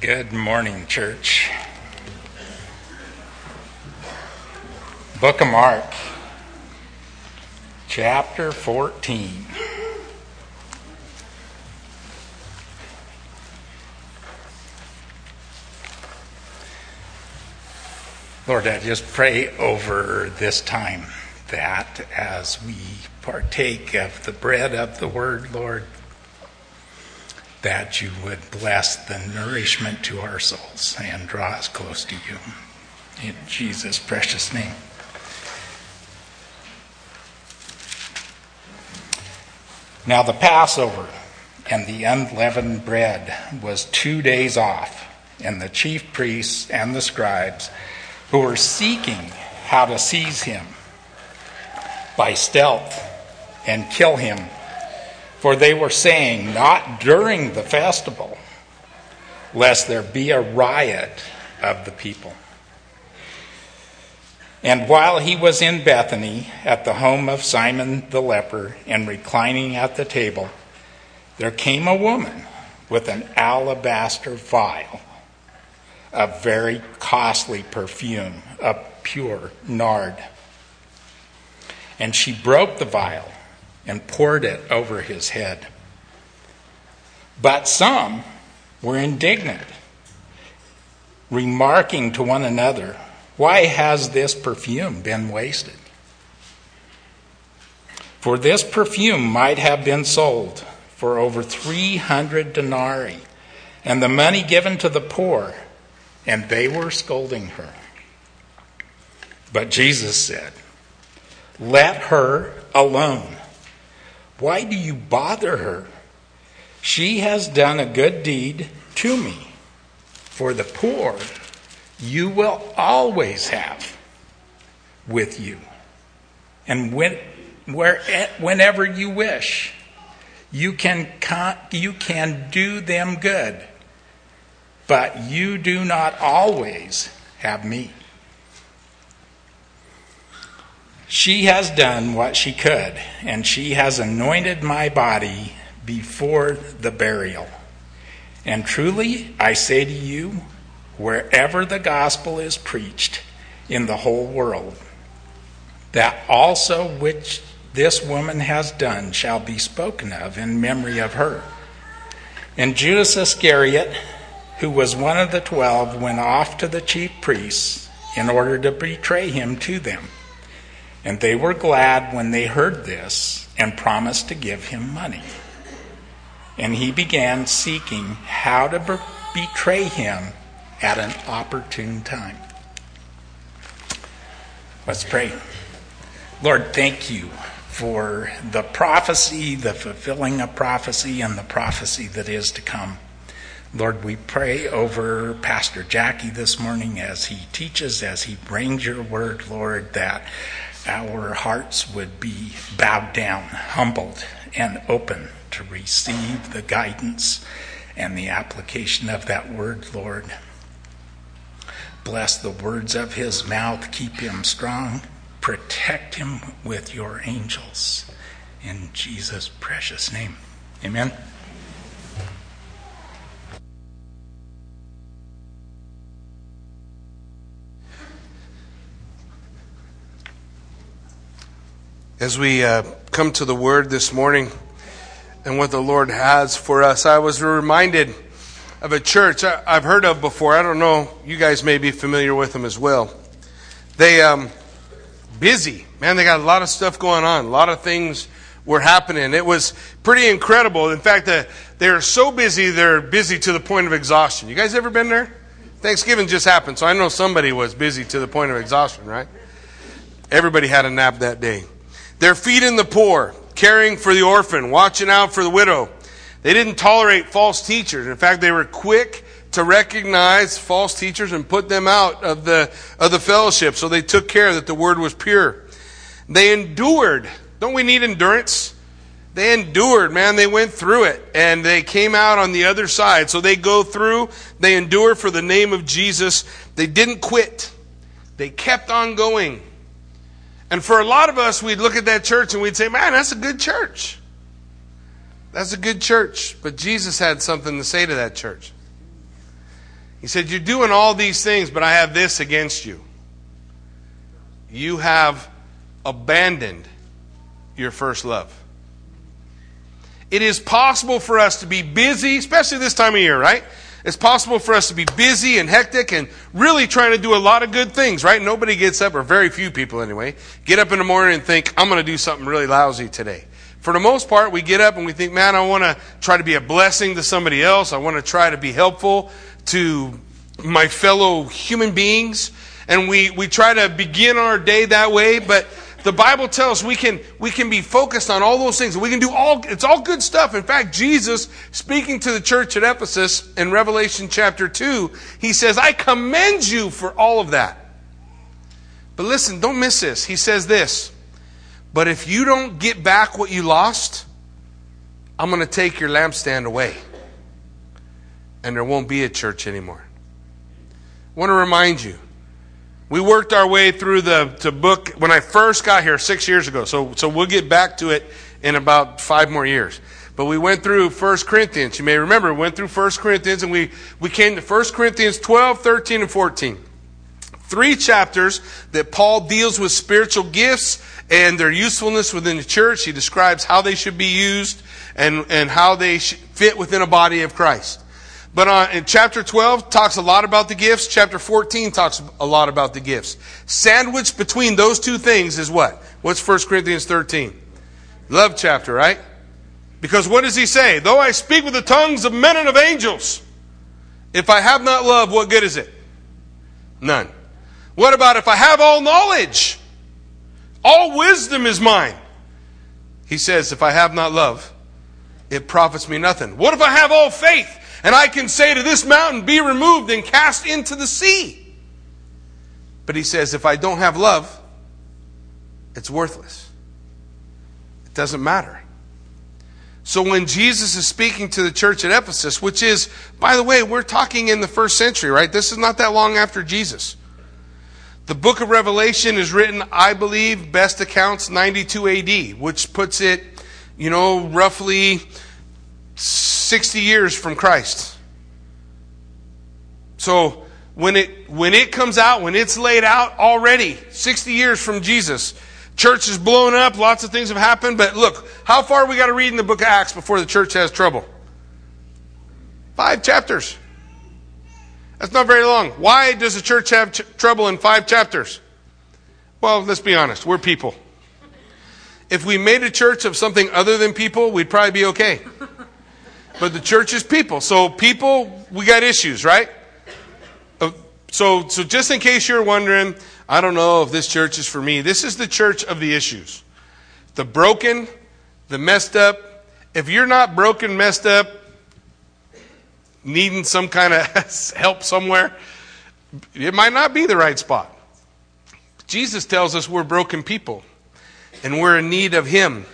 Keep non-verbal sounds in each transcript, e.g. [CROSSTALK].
Good morning, church. Book of Mark, chapter 14. Lord, I just pray over this time that as we partake of the bread of the word, Lord, that you would bless the nourishment to our souls and draw us close to you. In Jesus' precious name. Now, the Passover and the unleavened bread was two days off, and the chief priests and the scribes who were seeking how to seize him by stealth and kill him for they were saying, Not during the festival, lest there be a riot of the people. And while he was in Bethany at the home of Simon the leper and reclining at the table, there came a woman with an alabaster vial of very costly perfume, of pure nard. And she broke the vial and poured it over his head. But some were indignant, remarking to one another, Why has this perfume been wasted? For this perfume might have been sold for over 300 denarii, and the money given to the poor, and they were scolding her. But Jesus said, Let her alone. Why do you bother her? She has done a good deed to me. For the poor you will always have with you. And when, where, whenever you wish, you can, you can do them good. But you do not always have me. She has done what she could, and she has anointed my body before the burial. And truly, I say to you, wherever the gospel is preached in the whole world, that also which this woman has done shall be spoken of in memory of her. And Judas Iscariot, who was one of the twelve, went off to the chief priests in order to betray him to them. And they were glad when they heard this and promised to give him money. And he began seeking how to be- betray him at an opportune time. Let's pray. Lord, thank you for the prophecy, the fulfilling of prophecy, and the prophecy that is to come. Lord, we pray over Pastor Jackie this morning as he teaches, as he brings your word, Lord, that our hearts would be bowed down, humbled, and open to receive the guidance and the application of that word, Lord. Bless the words of his mouth, keep him strong, protect him with your angels. In Jesus' precious name. Amen. As we uh, come to the Word this morning and what the Lord has for us, I was reminded of a church I, have heard of before. I don't know, you guys may be familiar with them as well. They, um, busy, man, they got a lot of stuff going on, a lot of things were happening. It was pretty incredible. In fact, uh, they're so busy, they're busy to the point of exhaustion. You guys ever been there? Thanksgiving just happened, so I know somebody was busy to the point of exhaustion, right? Everybody had a nap that day. They're feeding the poor, caring for the orphan, watching out for the widow. They didn't tolerate false teachers. In fact, they were quick to recognize false teachers and put them out of the, of the fellowship. So they took care that the word was pure. They endured. Don't we need endurance? They endured, man. They went through it and they came out on the other side. So they go through, they endure for the name of Jesus. They didn't quit. They kept on going. And for a lot of us, we'd look at that church and we'd say, man, that's a good church. That's a good church. But Jesus had something to say to that church. He said, You're doing all these things, but I have this against you. You have abandoned your first love. It is possible for us to be busy, especially this time of year, right? It's possible for us to be busy and hectic and really trying to do a lot of good things, right? Nobody gets up, or very few people anyway, get up in the morning and think, I'm going to do something really lousy today. For the most part, we get up and we think, man, I want to try to be a blessing to somebody else. I want to try to be helpful to my fellow human beings. And we, we try to begin our day that way, but the Bible tells we can, we can be focused on all those things. We can do all, it's all good stuff. In fact, Jesus, speaking to the church at Ephesus in Revelation chapter 2, he says, I commend you for all of that. But listen, don't miss this. He says this, but if you don't get back what you lost, I'm going to take your lampstand away. And there won't be a church anymore. I want to remind you, we worked our way through the, the book when I first got here six years ago. So, so we'll get back to it in about five more years. But we went through 1 Corinthians. You may remember, we went through 1 Corinthians and we, we came to 1 Corinthians 12, 13, and 14. Three chapters that Paul deals with spiritual gifts and their usefulness within the church. He describes how they should be used and, and how they fit within a body of Christ. But uh, in chapter 12 talks a lot about the gifts. Chapter 14 talks a lot about the gifts. Sandwiched between those two things is what? What's 1 Corinthians 13? Love chapter, right? Because what does he say? Though I speak with the tongues of men and of angels, if I have not love, what good is it? None. What about if I have all knowledge? All wisdom is mine. He says, if I have not love, it profits me nothing. What if I have all faith? And I can say to this mountain, Be removed and cast into the sea. But he says, If I don't have love, it's worthless. It doesn't matter. So when Jesus is speaking to the church at Ephesus, which is, by the way, we're talking in the first century, right? This is not that long after Jesus. The book of Revelation is written, I believe, best accounts 92 AD, which puts it, you know, roughly 60 years from Christ. So when it when it comes out, when it's laid out already, 60 years from Jesus, church is blown up, lots of things have happened, but look, how far we got to read in the book of Acts before the church has trouble? Five chapters. That's not very long. Why does the church have ch- trouble in five chapters? Well, let's be honest. We're people. If we made a church of something other than people, we'd probably be okay. But the church is people. So people, we got issues, right? Uh, so, so just in case you're wondering, I don't know if this church is for me. This is the church of the issues. The broken, the messed up. If you're not broken, messed up, needing some kind of [LAUGHS] help somewhere, it might not be the right spot. Jesus tells us we're broken people and we're in need of Him.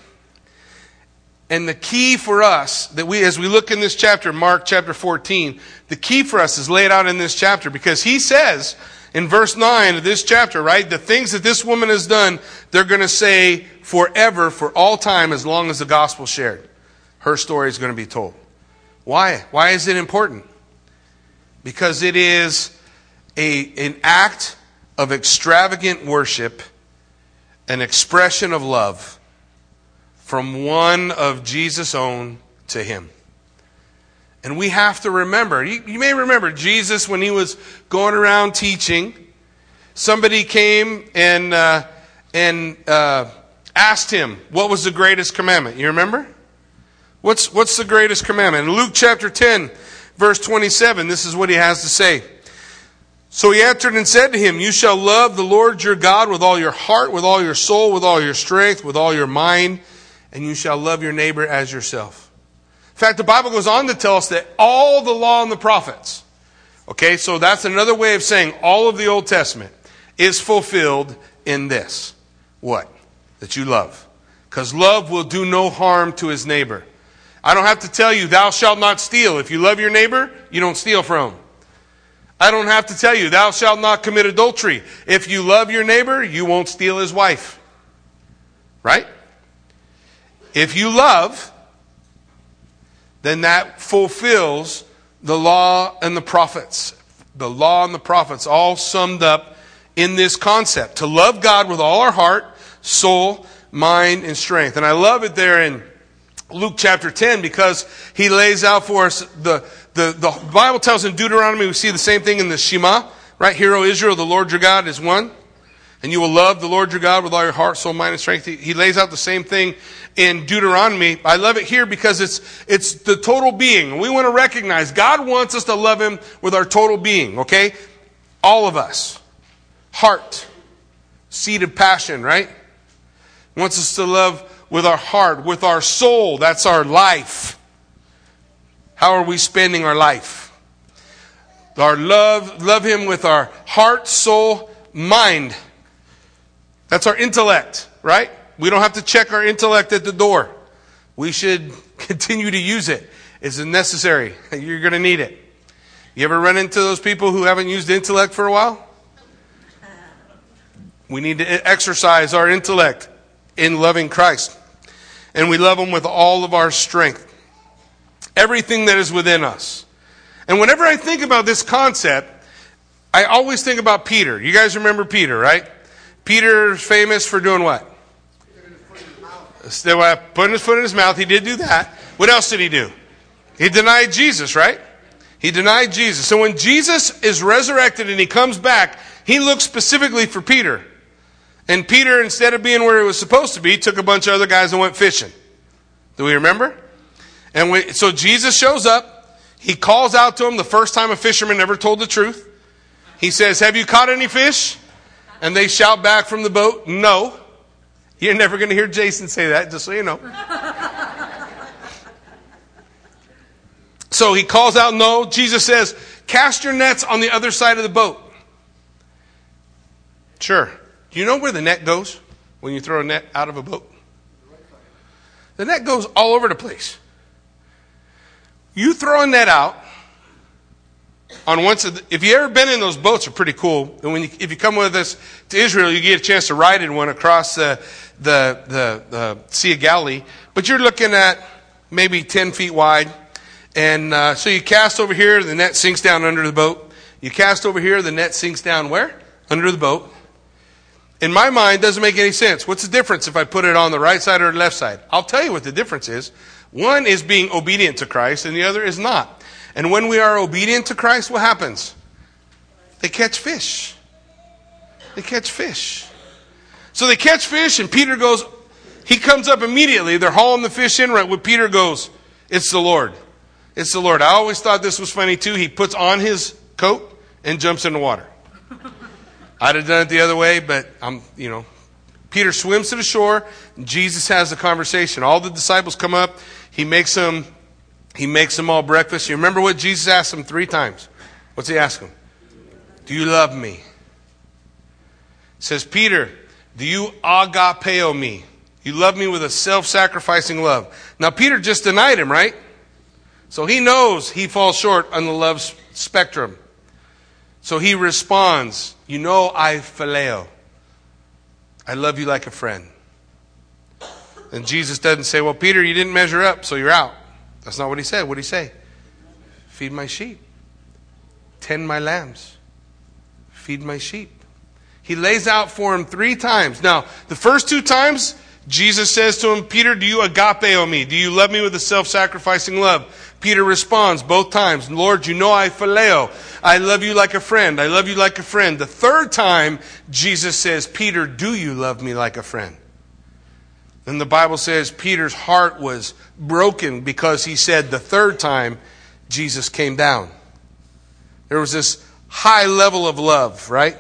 And the key for us that we, as we look in this chapter, Mark chapter 14, the key for us is laid out in this chapter because he says in verse 9 of this chapter, right, the things that this woman has done, they're going to say forever, for all time, as long as the gospel shared. Her story is going to be told. Why? Why is it important? Because it is a, an act of extravagant worship, an expression of love from one of Jesus' own to him. And we have to remember, you, you, may remember Jesus when he was going around teaching, somebody came and, uh, and uh, asked him, What was the greatest commandment? You remember? What's, what's the greatest commandment? In Luke chapter 10, verse 27, this is what he has to say. So he answered and said to him, You shall love the Lord your God with all your heart, with all your soul, with all your strength, with all your mind and you shall love your neighbor as yourself. In fact, the Bible goes on to tell us that all the law and the prophets, okay, so that's another way of saying all of the Old Testament is fulfilled in this. What? That you love. Because love will do no harm to his neighbor. I don't have to tell you, thou shalt not steal. If you love your neighbor, you don't steal from him. I don't have to tell you, thou shalt not commit adultery. If you love your neighbor, you won't steal his wife. Right? If you love, then that fulfills the law and the prophets. the law and the prophets all summed up in this concept to love God with all our heart, soul, mind, and strength. And I love it there in Luke chapter 10 because he lays out for us the, the, the Bible tells in Deuteronomy, we see the same thing in the Shema, right? Hear, O Israel, the Lord your God is one. And you will love the Lord your God with all your heart, soul, mind, and strength. He, he lays out the same thing in Deuteronomy. I love it here because it's, it's the total being. We want to recognize God wants us to love Him with our total being, okay? All of us. Heart. Seed of passion, right? Wants us to love with our heart, with our soul. That's our life. How are we spending our life? Our love, love Him with our heart, soul, mind. That's our intellect, right? We don't have to check our intellect at the door. We should [LAUGHS] continue to use it. It's necessary. [LAUGHS] You're going to need it. You ever run into those people who haven't used intellect for a while? Uh. We need to exercise our intellect in loving Christ. And we love Him with all of our strength. Everything that is within us. And whenever I think about this concept, I always think about Peter. You guys remember Peter, right? Peter's famous for doing what? Putting his foot in his mouth. He did do that. What else did he do? He denied Jesus, right? He denied Jesus. So when Jesus is resurrected and he comes back, he looks specifically for Peter. And Peter, instead of being where he was supposed to be, took a bunch of other guys and went fishing. Do we remember? And so Jesus shows up. He calls out to him the first time a fisherman ever told the truth. He says, Have you caught any fish? And they shout back from the boat, No. You're never going to hear Jason say that, just so you know. [LAUGHS] so he calls out, No. Jesus says, Cast your nets on the other side of the boat. Sure. Do you know where the net goes when you throw a net out of a boat? The net goes all over the place. You throw a net out on once. If you ever been in those boats, are pretty cool. And when you, if you come with us to Israel, you get a chance to ride in one across the the, the, the Sea of Galilee. But you're looking at maybe ten feet wide, and uh, so you cast over here, the net sinks down under the boat. You cast over here, the net sinks down where? Under the boat. In my mind, doesn't make any sense. What's the difference if I put it on the right side or the left side? I'll tell you what the difference is. One is being obedient to Christ, and the other is not. And when we are obedient to Christ, what happens? They catch fish. They catch fish. So they catch fish, and Peter goes, he comes up immediately. They're hauling the fish in right when Peter goes, It's the Lord. It's the Lord. I always thought this was funny too. He puts on his coat and jumps in the water. I'd have done it the other way, but I'm, you know. Peter swims to the shore. Jesus has a conversation. All the disciples come up. He makes them, he makes them all breakfast. You remember what Jesus asked them three times? What's he ask them? Do you love me? says Peter, do you agapeo me? You love me with a self-sacrificing love. Now Peter just denied him, right? So he knows he falls short on the love spectrum. So he responds, You know, I phileo. I love you like a friend. And Jesus doesn't say, Well, Peter, you didn't measure up, so you're out. That's not what he said. What did he say? Feed my sheep, tend my lambs, feed my sheep. He lays out for him three times. Now, the first two times, Jesus says to him, Peter, do you agapeo me? Do you love me with a self sacrificing love? Peter responds both times, Lord, you know I phileo. I love you like a friend. I love you like a friend. The third time, Jesus says, Peter, do you love me like a friend? And the Bible says Peter's heart was broken because he said the third time Jesus came down. There was this high level of love, right?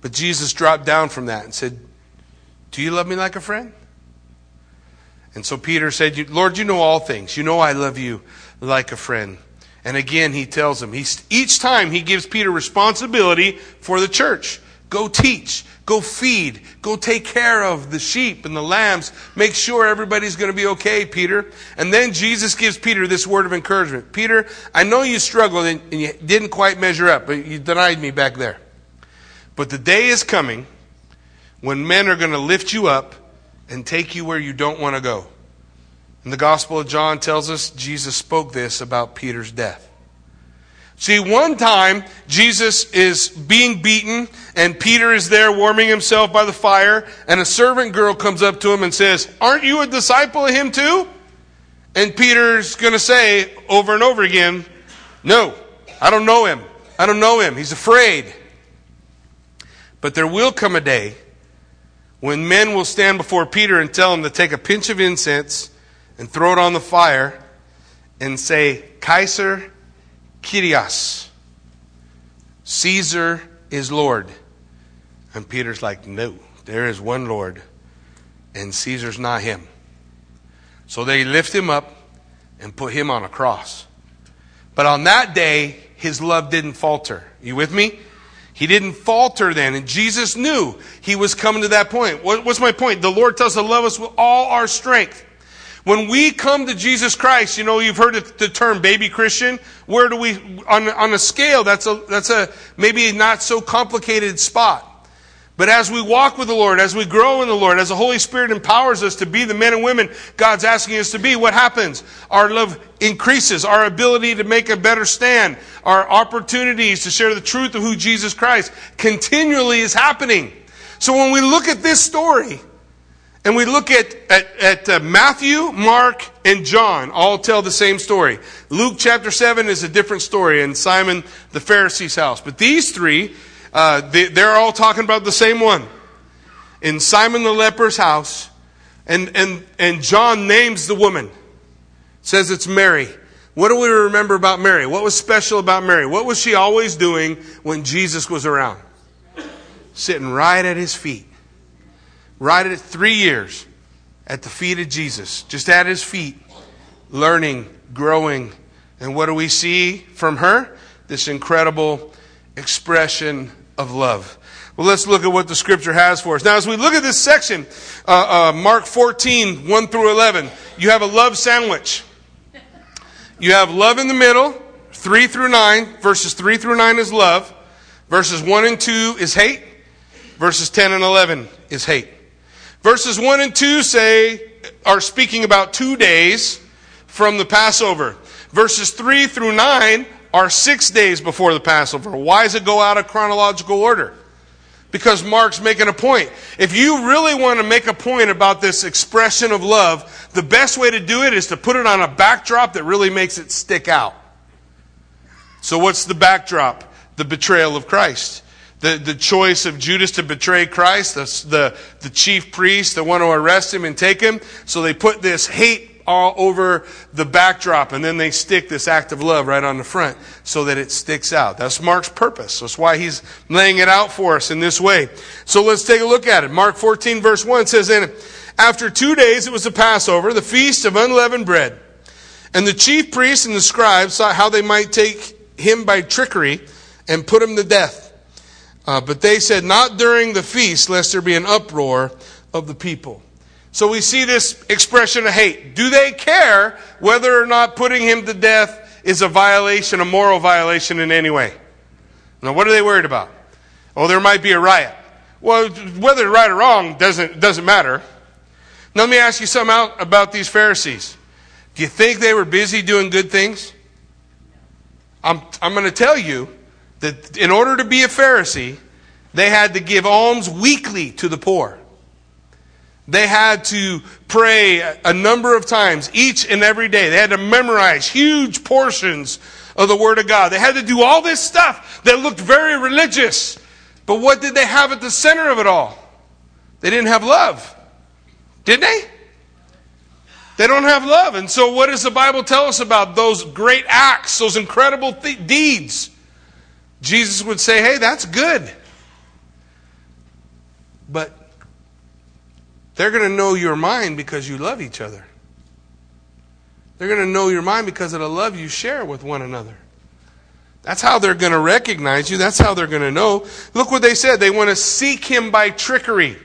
But Jesus dropped down from that and said, Do you love me like a friend? And so Peter said, Lord, you know all things. You know I love you like a friend. And again, he tells him, he's, each time he gives Peter responsibility for the church. Go teach, go feed, go take care of the sheep and the lambs. Make sure everybody's going to be okay, Peter. And then Jesus gives Peter this word of encouragement. Peter, I know you struggled and you didn't quite measure up, but you denied me back there. But the day is coming when men are going to lift you up and take you where you don't want to go. And the Gospel of John tells us Jesus spoke this about Peter's death. See, one time Jesus is being beaten, and Peter is there warming himself by the fire, and a servant girl comes up to him and says, Aren't you a disciple of him too? And Peter's going to say over and over again, No, I don't know him. I don't know him. He's afraid. But there will come a day when men will stand before Peter and tell him to take a pinch of incense and throw it on the fire and say, Kaiser Kyrios. Caesar is Lord. And Peter's like, no, there is one Lord, and Caesar's not him. So they lift him up and put him on a cross. But on that day, his love didn't falter. You with me? He didn't falter then, and Jesus knew he was coming to that point. what's my point? The Lord tells us to love us with all our strength. When we come to Jesus Christ, you know, you've heard the term baby Christian. Where do we, on, on a scale, that's a, that's a maybe not so complicated spot. But as we walk with the Lord, as we grow in the Lord, as the Holy Spirit empowers us to be the men and women God's asking us to be, what happens? Our love increases, our ability to make a better stand, our opportunities to share the truth of who Jesus Christ continually is happening. So when we look at this story, and we look at, at, at uh, Matthew, Mark, and John all tell the same story. Luke chapter 7 is a different story in Simon the Pharisee's house. But these three, uh, they, they're all talking about the same one. In Simon the leper's house, and, and, and John names the woman. Says it's Mary. What do we remember about Mary? What was special about Mary? What was she always doing when Jesus was around? Sitting right at his feet right at three years at the feet of Jesus, just at his feet, learning, growing. And what do we see from her? This incredible expression of love. Well, let's look at what the scripture has for us. Now, as we look at this section, uh, uh, Mark 14, 1 through 11, you have a love sandwich. You have love in the middle, 3 through 9. Verses 3 through 9 is love. Verses 1 and 2 is hate. Verses 10 and 11 is hate. Verses 1 and 2 say, are speaking about two days from the Passover. Verses 3 through 9 are six days before the Passover. Why does it go out of chronological order? Because Mark's making a point. If you really want to make a point about this expression of love, the best way to do it is to put it on a backdrop that really makes it stick out. So, what's the backdrop? The betrayal of Christ the, the choice of Judas to betray Christ, the, the, the chief priest, the one to arrest him and take him. So they put this hate all over the backdrop and then they stick this act of love right on the front so that it sticks out. That's Mark's purpose. That's why he's laying it out for us in this way. So let's take a look at it. Mark 14 verse 1 says, And after two days it was the Passover, the feast of unleavened bread. And the chief priests and the scribes saw how they might take him by trickery and put him to death. Uh, but they said, Not during the feast, lest there be an uproar of the people. So we see this expression of hate. Do they care whether or not putting him to death is a violation, a moral violation in any way? Now, what are they worried about? Oh, there might be a riot. Well, whether right or wrong doesn't, doesn't matter. Now, let me ask you something out about these Pharisees. Do you think they were busy doing good things? I'm, I'm going to tell you that in order to be a Pharisee, they had to give alms weekly to the poor. They had to pray a number of times each and every day. They had to memorize huge portions of the Word of God. They had to do all this stuff that looked very religious. But what did they have at the center of it all? They didn't have love. Did they? They don't have love. And so, what does the Bible tell us about those great acts, those incredible th- deeds? Jesus would say, hey, that's good. But they're going to know your mind because you love each other. They're going to know your mind because of the love you share with one another. That's how they're going to recognize you. That's how they're going to know. Look what they said. They want to seek him by trickery.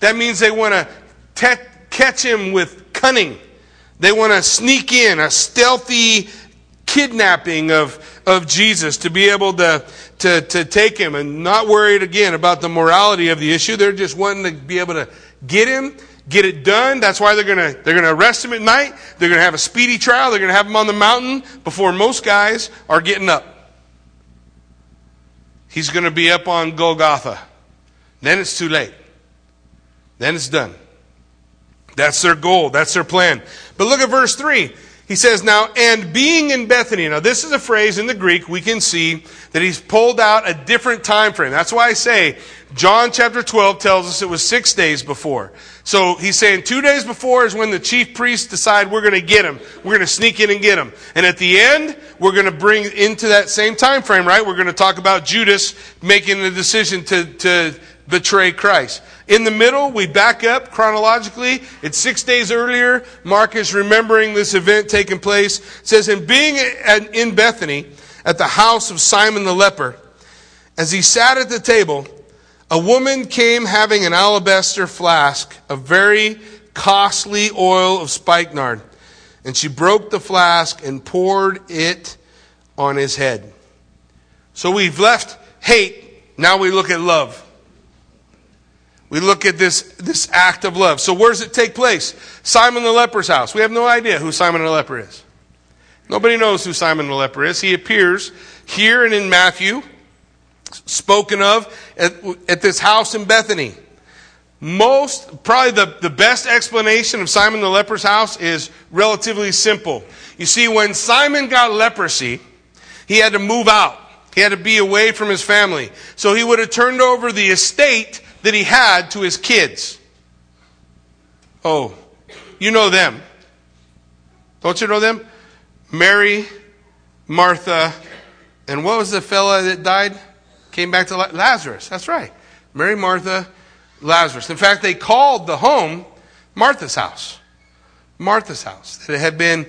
That means they want to te- catch him with cunning. They want to sneak in a stealthy kidnapping of, of Jesus to be able to, to, to take him and not worried again about the morality of the issue. They're just wanting to be able to get him, get it done. That's why they're to, they're to arrest him at night. They're to have a speedy trial. They're to have him on the mountain before most guys are getting up. he's to be up on Golgotha. Then it's too late. Then it's done. That's their goal. That's their plan. But look at verse 3. He says, Now, and being in Bethany. Now, this is a phrase in the Greek we can see that he's pulled out a different time frame. That's why I say John chapter 12 tells us it was six days before. So he's saying two days before is when the chief priests decide we're going to get him. We're going to sneak in and get him. And at the end, we're going to bring into that same time frame, right? We're going to talk about Judas making the decision to, to betray Christ. In the middle, we back up chronologically. It's six days earlier. Mark is remembering this event taking place. It says, in being in Bethany at the house of Simon the leper, as he sat at the table, a woman came having an alabaster flask of very costly oil of spikenard, and she broke the flask and poured it on his head. So we've left hate, now we look at love. We look at this, this act of love. So where does it take place? Simon the leper's house. We have no idea who Simon the leper is. Nobody knows who Simon the leper is. He appears here and in Matthew spoken of at, at this house in Bethany. Most, probably the, the best explanation of Simon the leper's house is relatively simple. You see, when Simon got leprosy, he had to move out. He had to be away from his family. So he would have turned over the estate that he had to his kids. Oh, you know them. Don't you know them? Mary, Martha, and what was the fella that died? came back to Lazarus. That's right. Mary, Martha, Lazarus. In fact, they called the home Martha's house. Martha's house. That had been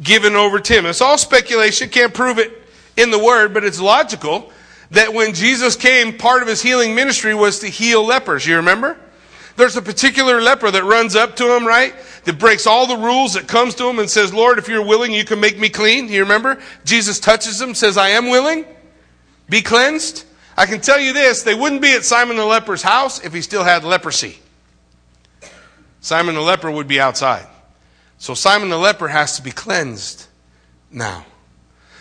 given over to him. It's all speculation. Can't prove it in the word, but it's logical that when Jesus came, part of his healing ministry was to heal lepers. You remember? There's a particular leper that runs up to him, right? That breaks all the rules, that comes to him and says, Lord, if you're willing, you can make me clean. You remember? Jesus touches him, says, I am willing. Be cleansed? I can tell you this they wouldn't be at Simon the leper's house if he still had leprosy. Simon the leper would be outside. So Simon the leper has to be cleansed now.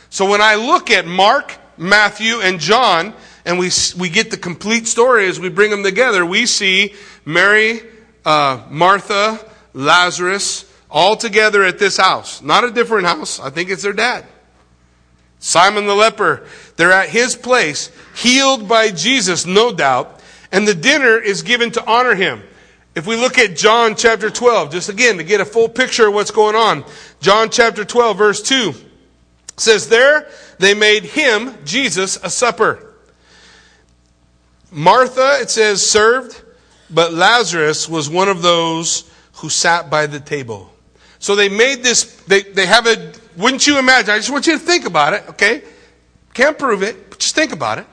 So when I look at Mark, Matthew, and John, and we, we get the complete story as we bring them together, we see Mary, uh, Martha, Lazarus, all together at this house. Not a different house. I think it's their dad. Simon the leper, they're at his place, healed by Jesus, no doubt, and the dinner is given to honor him. If we look at John chapter 12, just again to get a full picture of what's going on, John chapter 12, verse 2 says, There they made him, Jesus, a supper. Martha, it says, served, but Lazarus was one of those who sat by the table. So they made this, they, they have a wouldn't you imagine? I just want you to think about it, okay? Can't prove it, but just think about it.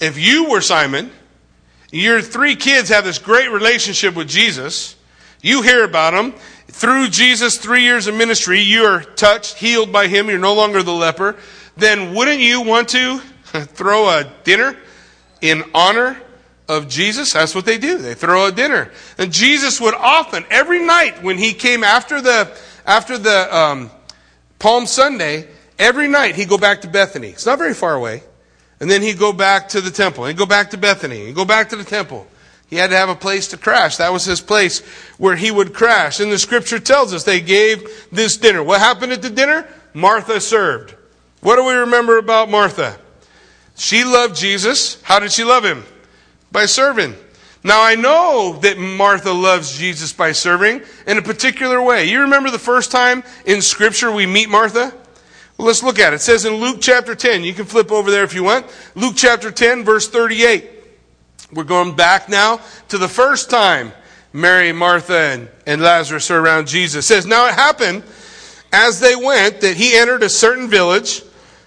If you were Simon, your three kids have this great relationship with Jesus, you hear about them. Through Jesus' three years of ministry, you are touched, healed by him, you're no longer the leper. Then wouldn't you want to [LAUGHS] throw a dinner in honor of Jesus? That's what they do. They throw a dinner. And Jesus would often, every night when he came after the, after the, um, Palm Sunday, every night he'd go back to Bethany. It's not very far away. And then he'd go back to the temple. He'd go back to Bethany. He'd go back to the temple. He had to have a place to crash. That was his place where he would crash. And the scripture tells us they gave this dinner. What happened at the dinner? Martha served. What do we remember about Martha? She loved Jesus. How did she love him? By serving. Now I know that Martha loves Jesus by serving in a particular way. You remember the first time in Scripture we meet Martha? Well, let's look at it. It says in Luke chapter 10. You can flip over there if you want. Luke chapter 10, verse 38. We're going back now to the first time Mary, Martha, and, and Lazarus are around Jesus. It says, Now it happened as they went that he entered a certain village,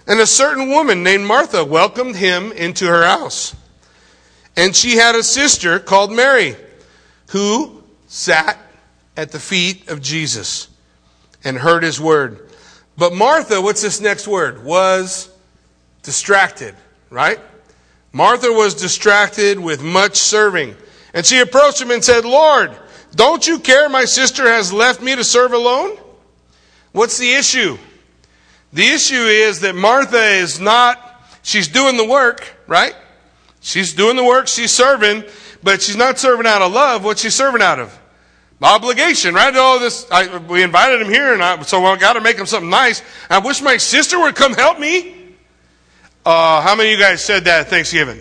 and a certain woman named Martha welcomed him into her house. And she had a sister called Mary who sat at the feet of Jesus and heard his word. But Martha, what's this next word? Was distracted, right? Martha was distracted with much serving. And she approached him and said, Lord, don't you care my sister has left me to serve alone? What's the issue? The issue is that Martha is not She's doing the work, right? She's doing the work, she's serving, but she's not serving out of love. What's she serving out of? Obligation, right? Oh, this, I, we invited him here, and I, so I got to make him something nice. I wish my sister would come help me. Uh, how many of you guys said that at Thanksgiving?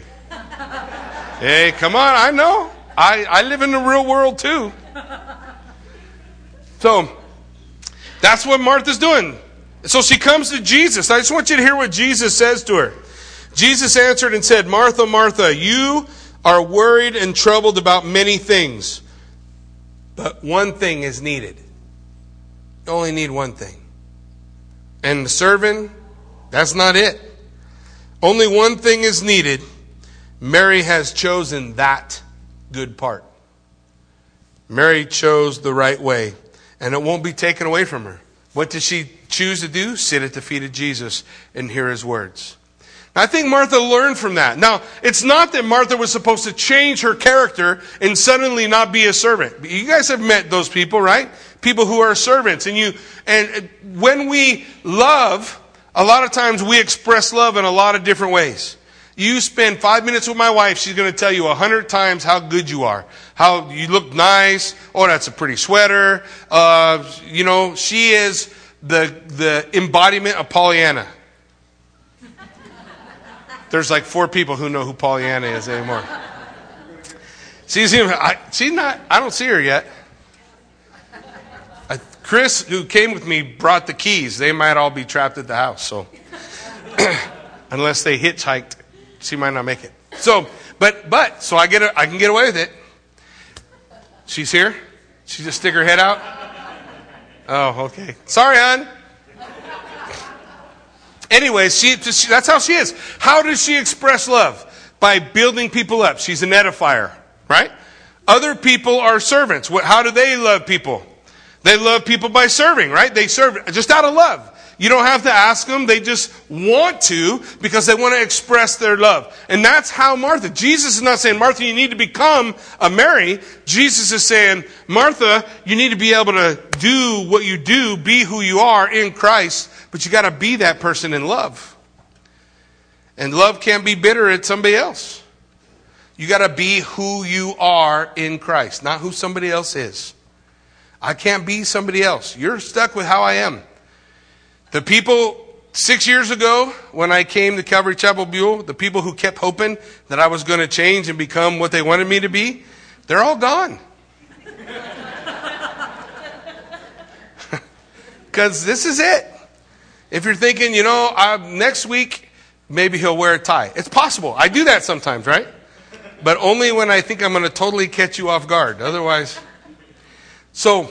hey, come on, I know. I, I live in the real world too. So, that's what Martha's doing. So she comes to Jesus. I just want you to hear what Jesus says to her. Jesus answered and said, Martha, Martha, you are worried and troubled about many things, but one thing is needed. You only need one thing. And the servant, that's not it. Only one thing is needed. Mary has chosen that good part. Mary chose the right way, and it won't be taken away from her. What did she choose to do? Sit at the feet of Jesus and hear his words. I think Martha learned from that. Now, it's not that Martha was supposed to change her character and suddenly not be a servant. You guys have met those people, right? People who are servants. And you, and when we love, a lot of times we express love in a lot of different ways. You spend five minutes with my wife, she's going to tell you a hundred times how good you are, how you look nice. Oh, that's a pretty sweater. Uh, you know, she is the the embodiment of Pollyanna. [LAUGHS] There's like four people who know who Pollyanna is anymore. She's even, I, she's not. I don't see her yet. Chris, who came with me, brought the keys. They might all be trapped at the house. So, [CLEARS THROAT] unless they hitchhiked she might not make it. So, but, but, so I get, a, I can get away with it. She's here. She just stick her head out. Oh, okay. Sorry, hon. Anyway, she, that's how she is. How does she express love? By building people up. She's an edifier, right? Other people are servants. How do they love people? They love people by serving, right? They serve just out of love. You don't have to ask them. They just want to because they want to express their love. And that's how Martha, Jesus is not saying, Martha, you need to become a Mary. Jesus is saying, Martha, you need to be able to do what you do, be who you are in Christ, but you got to be that person in love. And love can't be bitter at somebody else. You got to be who you are in Christ, not who somebody else is. I can't be somebody else. You're stuck with how I am. The people six years ago when I came to Calvary Chapel Buell, the people who kept hoping that I was going to change and become what they wanted me to be, they're all gone. [LAUGHS] Because this is it. If you're thinking, you know, uh, next week, maybe he'll wear a tie. It's possible. I do that sometimes, right? But only when I think I'm going to totally catch you off guard. Otherwise. So,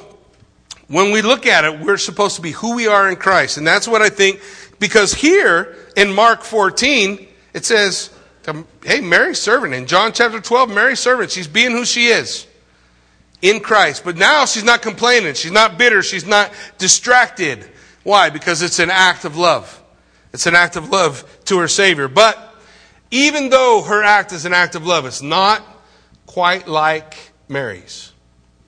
when we look at it, we're supposed to be who we are in Christ. And that's what I think, because here in Mark 14, it says, hey, Mary's servant. In John chapter 12, Mary's servant. She's being who she is in Christ. But now she's not complaining. She's not bitter. She's not distracted. Why? Because it's an act of love. It's an act of love to her Savior. But even though her act is an act of love, it's not quite like Mary's.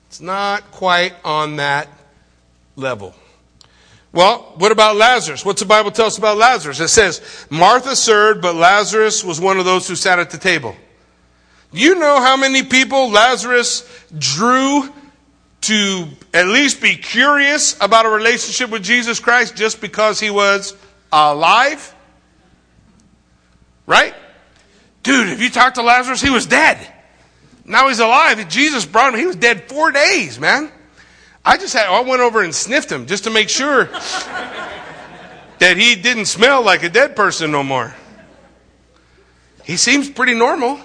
It's not quite on that level. Well, what about Lazarus? What's the Bible tell us about Lazarus? It says, Martha served, but Lazarus was one of those who sat at the table. You know how many people Lazarus drew to at least be curious about a relationship with Jesus Christ just because he was alive? Right? Dude, if you talked to Lazarus, he was dead. Now he's alive. Jesus brought him. He was dead four days, man. I just had, I went over and sniffed him just to make sure that he didn't smell like a dead person no more. He seems pretty normal.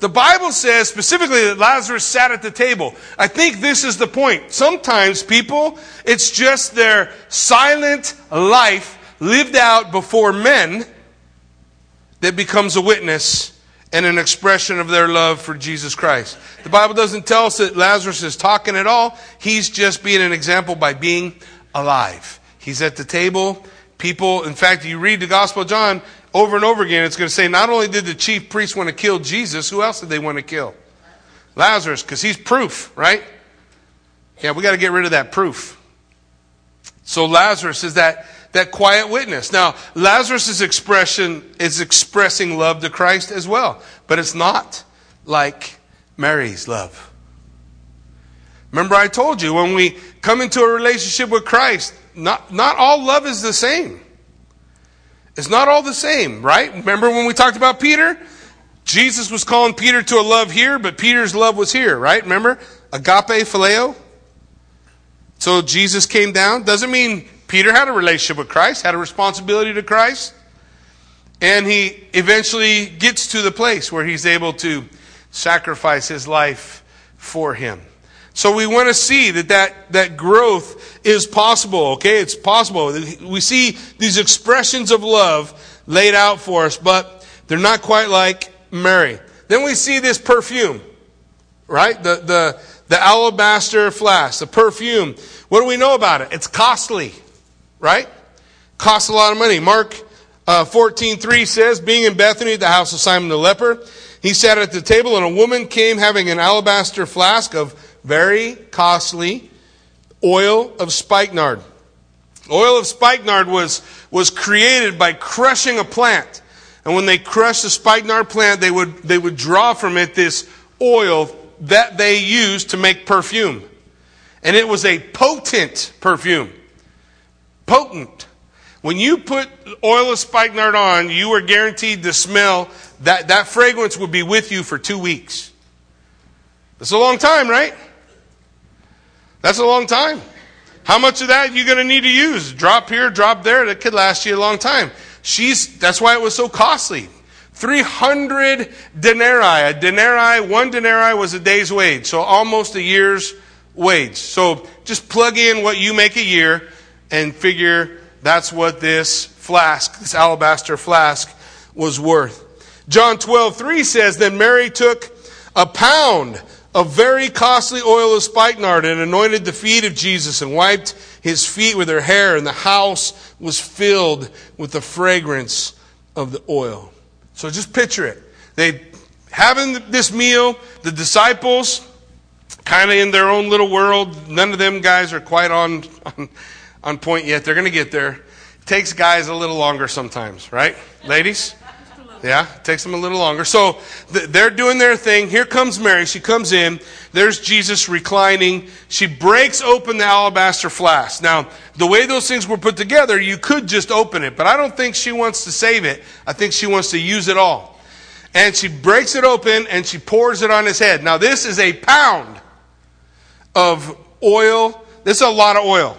The Bible says specifically that Lazarus sat at the table. I think this is the point. Sometimes people, it's just their silent life lived out before men that becomes a witness and an expression of their love for Jesus Christ. The Bible doesn't tell us that Lazarus is talking at all. He's just being an example by being alive. He's at the table. People, in fact, you read the Gospel of John over and over again, it's going to say not only did the chief priests want to kill Jesus, who else did they want to kill? Lazarus, because he's proof, right? Yeah, we got to get rid of that proof. So Lazarus is that that quiet witness. Now, Lazarus' expression is expressing love to Christ as well, but it's not like Mary's love. Remember, I told you when we come into a relationship with Christ, not, not all love is the same. It's not all the same, right? Remember when we talked about Peter? Jesus was calling Peter to a love here, but Peter's love was here, right? Remember? Agape phileo. So Jesus came down. Doesn't mean Peter had a relationship with Christ, had a responsibility to Christ. And he eventually gets to the place where he's able to sacrifice his life for him. So we want to see that, that that growth is possible, okay? It's possible. We see these expressions of love laid out for us, but they're not quite like Mary. Then we see this perfume, right? The, the, the alabaster flask, the perfume. What do we know about it? It's costly, right? Costs a lot of money. Mark uh, 14, 3 says, being in Bethany at the house of Simon the leper, he sat at the table and a woman came having an alabaster flask of very costly oil of spikenard. Oil of spikenard was, was created by crushing a plant. And when they crushed the spikenard plant, they would, they would draw from it this oil that they used to make perfume. And it was a potent perfume. Potent. When you put oil of spikenard on, you were guaranteed to smell that, that fragrance would be with you for two weeks. That's a long time, right? That's a long time. How much of that are you going to need to use? Drop here, drop there. That could last you a long time. She's, that's why it was so costly. 300 denarii. A denarii, one denarii was a day's wage, so almost a year's wage. So just plug in what you make a year and figure that's what this flask, this alabaster flask, was worth. John 12, 3 says, Then Mary took a pound of very costly oil of spikenard and anointed the feet of Jesus and wiped his feet with her hair, and the house was filled with the fragrance of the oil. So just picture it. They having this meal, the disciples kind of in their own little world. None of them guys are quite on, [LAUGHS] on, on point yet. They're going to get there. It takes guys a little longer sometimes, right? Ladies? Yeah, takes them a little longer. So they're doing their thing. Here comes Mary. She comes in. There's Jesus reclining. She breaks open the alabaster flask. Now, the way those things were put together, you could just open it, but I don't think she wants to save it. I think she wants to use it all. And she breaks it open and she pours it on his head. Now, this is a pound of oil. This is a lot of oil.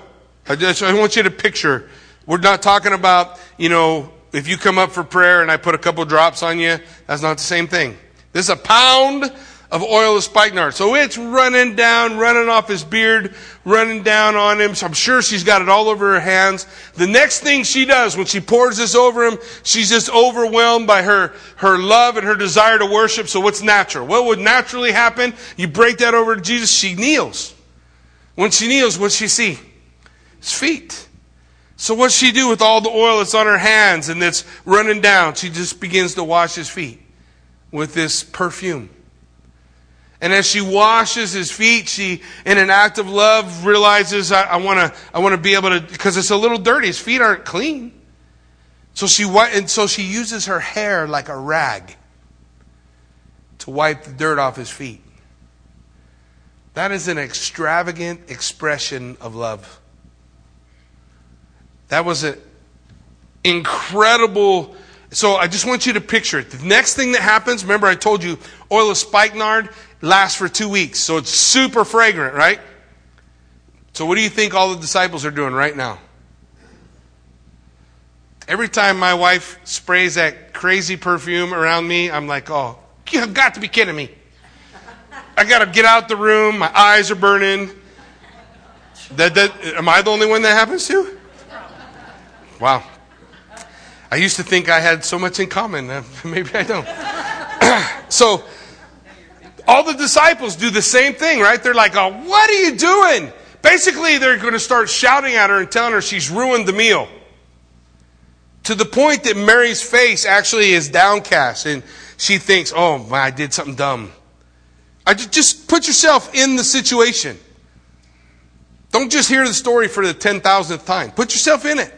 I just I want you to picture. We're not talking about, you know, if you come up for prayer and I put a couple drops on you, that's not the same thing. This is a pound of oil of spikenard. So it's running down, running off his beard, running down on him. So I'm sure she's got it all over her hands. The next thing she does when she pours this over him, she's just overwhelmed by her, her love and her desire to worship. So what's natural? What would naturally happen? You break that over to Jesus, she kneels. When she kneels, what's she see? His feet. So what's she do with all the oil that's on her hands and that's running down? She just begins to wash his feet with this perfume. And as she washes his feet, she, in an act of love, realizes, I, want to, I want to be able to, because it's a little dirty. His feet aren't clean. So she, and so she uses her hair like a rag to wipe the dirt off his feet. That is an extravagant expression of love. That was an incredible. So I just want you to picture it. The next thing that happens, remember I told you oil of spikenard lasts for two weeks. So it's super fragrant, right? So what do you think all the disciples are doing right now? Every time my wife sprays that crazy perfume around me, I'm like, oh, you've got to be kidding me. I got to get out the room. My eyes are burning. That, that, am I the only one that happens to? Wow. I used to think I had so much in common. Uh, [LAUGHS] maybe I don't. [CLEARS THROAT] so, all the disciples do the same thing, right? They're like, oh, what are you doing? Basically, they're going to start shouting at her and telling her she's ruined the meal. To the point that Mary's face actually is downcast and she thinks, oh, I did something dumb. I just, just put yourself in the situation. Don't just hear the story for the 10,000th time. Put yourself in it.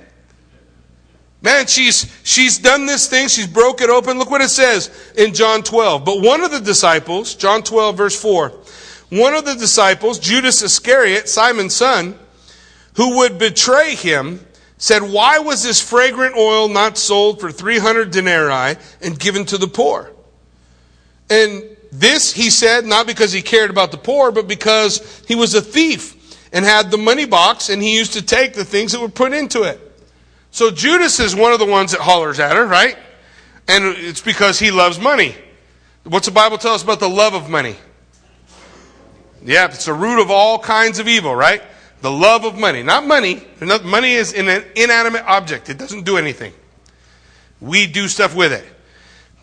Man, she's, she's done this thing. She's broke it open. Look what it says in John 12. But one of the disciples, John 12, verse 4, one of the disciples, Judas Iscariot, Simon's son, who would betray him, said, Why was this fragrant oil not sold for 300 denarii and given to the poor? And this, he said, not because he cared about the poor, but because he was a thief and had the money box and he used to take the things that were put into it. So Judas is one of the ones that hollers at her, right? And it's because he loves money. What's the Bible tell us about the love of money? Yeah, it's the root of all kinds of evil, right? The love of money. Not money. Money is an inanimate object. It doesn't do anything. We do stuff with it.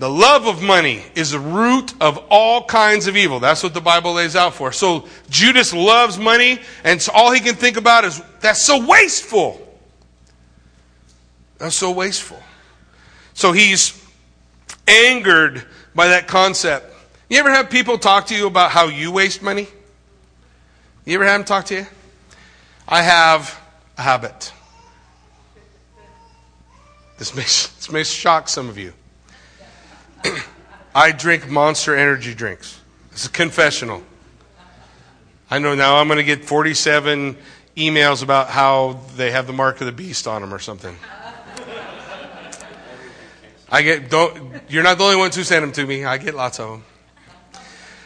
The love of money is the root of all kinds of evil. That's what the Bible lays out for. So Judas loves money, and so all he can think about is that's so wasteful. That's so wasteful. So he's angered by that concept. You ever have people talk to you about how you waste money? You ever have them talk to you? I have a habit. This may, this may shock some of you. [CLEARS THROAT] I drink monster energy drinks. It's a confessional. I know now I'm going to get 47 emails about how they have the mark of the beast on them or something. I get you're not the only ones who send them to me. I get lots of them.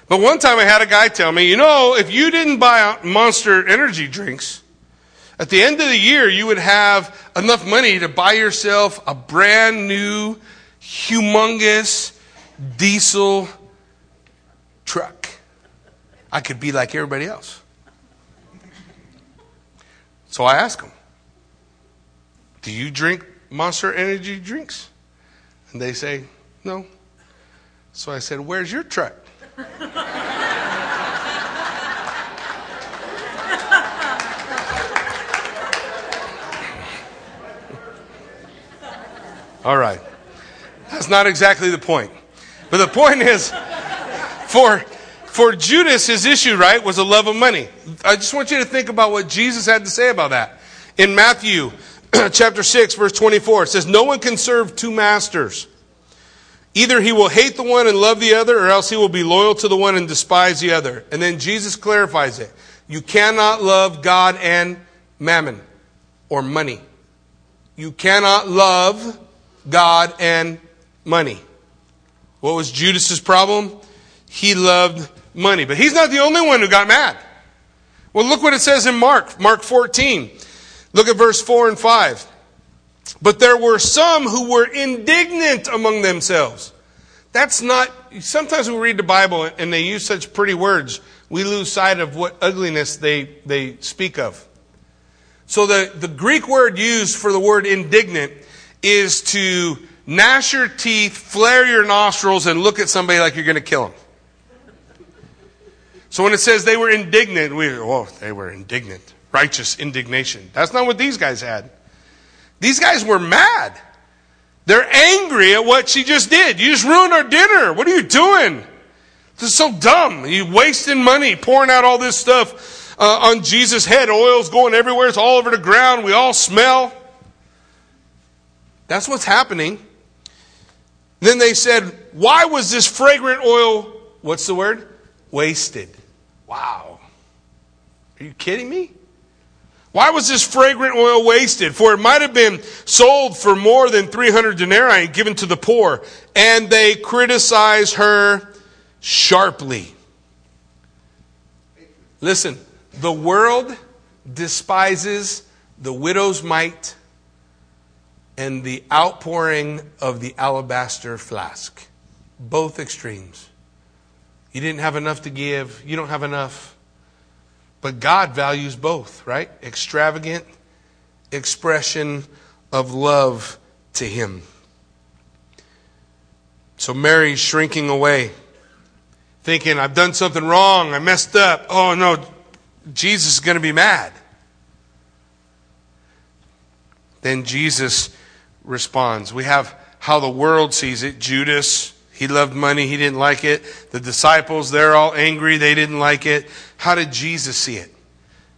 But one time I had a guy tell me, you know, if you didn't buy monster energy drinks, at the end of the year you would have enough money to buy yourself a brand new humongous diesel truck. I could be like everybody else. So I asked him, Do you drink monster energy drinks? And they say, No. So I said, Where's your truck? All right. That's not exactly the point. But the point is, for, for Judas, his issue, right, was a love of money. I just want you to think about what Jesus had to say about that. In Matthew [CLEARS THROAT] chapter 6, verse 24, it says, No one can serve two masters. Either he will hate the one and love the other, or else he will be loyal to the one and despise the other. And then Jesus clarifies it. You cannot love God and mammon, or money. You cannot love God and money. What was Judas's problem? He loved money. But he's not the only one who got mad. Well, look what it says in Mark, Mark 14. Look at verse 4 and 5. But there were some who were indignant among themselves. That's not, sometimes we read the Bible and they use such pretty words, we lose sight of what ugliness they, they speak of. So the, the Greek word used for the word indignant is to gnash your teeth, flare your nostrils, and look at somebody like you're going to kill them. So when it says they were indignant, we, oh, they were indignant. Righteous indignation. That's not what these guys had. These guys were mad. They're angry at what she just did. You just ruined our dinner. What are you doing? This is so dumb. You wasting money, pouring out all this stuff uh, on Jesus' head. Oil's going everywhere. It's all over the ground. We all smell. That's what's happening. Then they said, Why was this fragrant oil, what's the word? Wasted. Wow. Are you kidding me? Why was this fragrant oil wasted? For it might have been sold for more than 300 denarii and given to the poor. And they criticize her sharply. Listen, the world despises the widow's mite and the outpouring of the alabaster flask. Both extremes. You didn't have enough to give, you don't have enough. But God values both, right? Extravagant expression of love to Him. So Mary's shrinking away, thinking, I've done something wrong, I messed up. Oh no, Jesus is going to be mad. Then Jesus responds. We have how the world sees it. Judas, he loved money, he didn't like it. The disciples, they're all angry, they didn't like it. How did Jesus see it?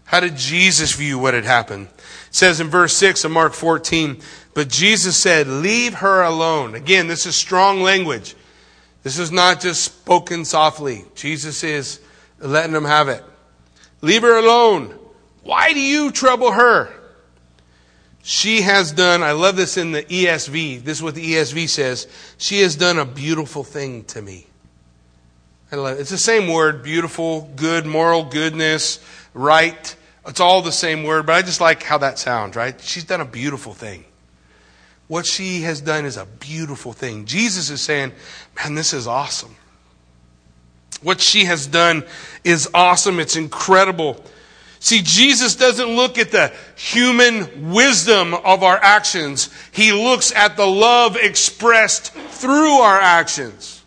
How did Jesus view what had happened? It says in verse 6 of Mark 14, But Jesus said, Leave her alone. Again, this is strong language. This is not just spoken softly. Jesus is letting them have it. Leave her alone. Why do you trouble her? She has done, I love this in the ESV. This is what the ESV says. She has done a beautiful thing to me. I love it. It's the same word beautiful, good, moral goodness, right. It's all the same word, but I just like how that sounds, right? She's done a beautiful thing. What she has done is a beautiful thing. Jesus is saying, man, this is awesome. What she has done is awesome. It's incredible. See, Jesus doesn't look at the human wisdom of our actions. He looks at the love expressed through our actions.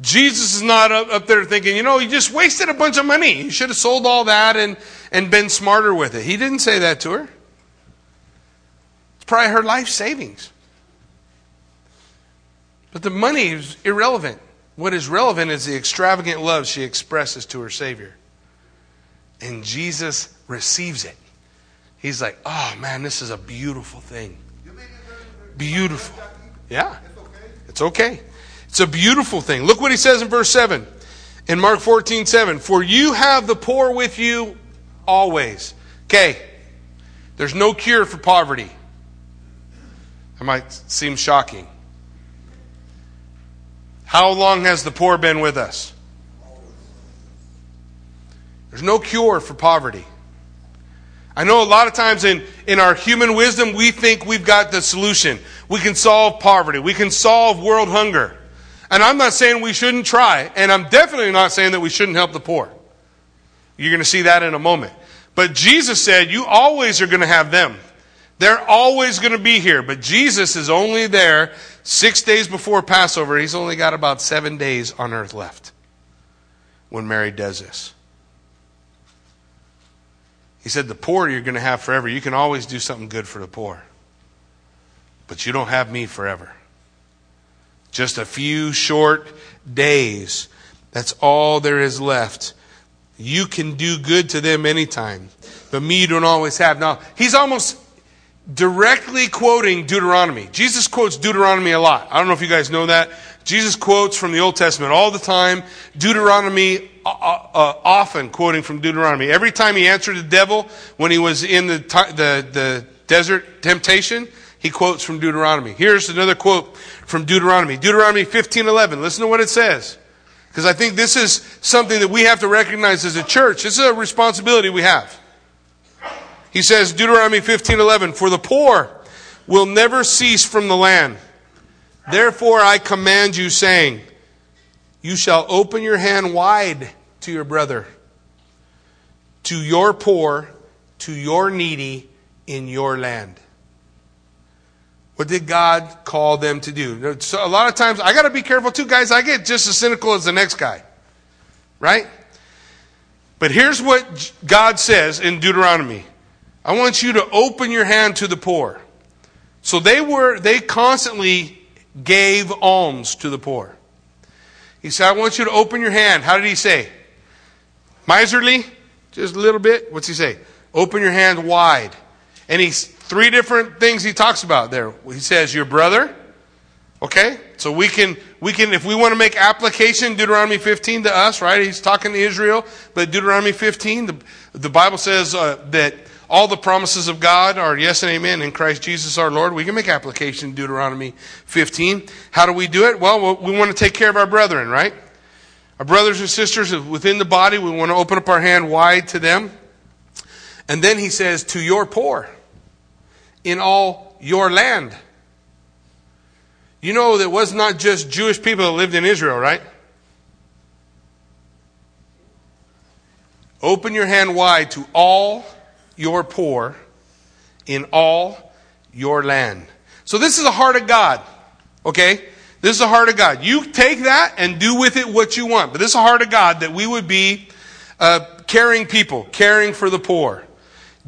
Jesus is not up there thinking, you know, you just wasted a bunch of money. You should have sold all that and, and been smarter with it. He didn't say that to her. It's probably her life savings. But the money is irrelevant. What is relevant is the extravagant love she expresses to her Savior. And Jesus receives it. He's like, oh man, this is a beautiful thing. Beautiful. Yeah. It's okay. It's a beautiful thing. Look what he says in verse 7 in Mark 14 7. For you have the poor with you always. Okay. There's no cure for poverty. That might seem shocking. How long has the poor been with us? There's no cure for poverty. I know a lot of times in, in our human wisdom, we think we've got the solution. We can solve poverty. We can solve world hunger. And I'm not saying we shouldn't try, and I'm definitely not saying that we shouldn't help the poor. You're going to see that in a moment. But Jesus said, You always are going to have them. They're always going to be here. But Jesus is only there six days before Passover. He's only got about seven days on earth left when Mary does this. He said, The poor you're going to have forever. You can always do something good for the poor, but you don't have me forever. Just a few short days. That's all there is left. You can do good to them anytime, but me you don't always have. Now, he's almost directly quoting Deuteronomy. Jesus quotes Deuteronomy a lot. I don't know if you guys know that. Jesus quotes from the Old Testament all the time. Deuteronomy, uh, uh, uh, often quoting from Deuteronomy. Every time he answered the devil when he was in the, the, the desert temptation, he quotes from Deuteronomy. Here's another quote from Deuteronomy. Deuteronomy 15:11. Listen to what it says. Because I think this is something that we have to recognize as a church. This is a responsibility we have. He says, Deuteronomy 15:11, "For the poor will never cease from the land." Therefore, I command you, saying, You shall open your hand wide to your brother, to your poor, to your needy in your land. What did God call them to do? So a lot of times, I got to be careful too, guys. I get just as cynical as the next guy, right? But here's what God says in Deuteronomy I want you to open your hand to the poor. So they were, they constantly gave alms to the poor. He said, I want you to open your hand. How did he say? Miserly? Just a little bit? What's he say? Open your hand wide. And he's three different things he talks about there. He says, Your brother. Okay? So we can, we can, if we want to make application, Deuteronomy 15 to us, right? He's talking to Israel, but Deuteronomy 15, the, the Bible says uh, that all the promises of God are yes and amen in Christ Jesus our Lord. We can make application Deuteronomy 15. How do we do it? Well, we want to take care of our brethren, right? Our brothers and sisters within the body, we want to open up our hand wide to them. And then he says, to your poor in all your land. You know, that was not just Jewish people that lived in Israel, right? Open your hand wide to all your poor in all your land. So this is the heart of God. Okay? This is the heart of God. You take that and do with it what you want. But this is the heart of God that we would be uh, caring people, caring for the poor,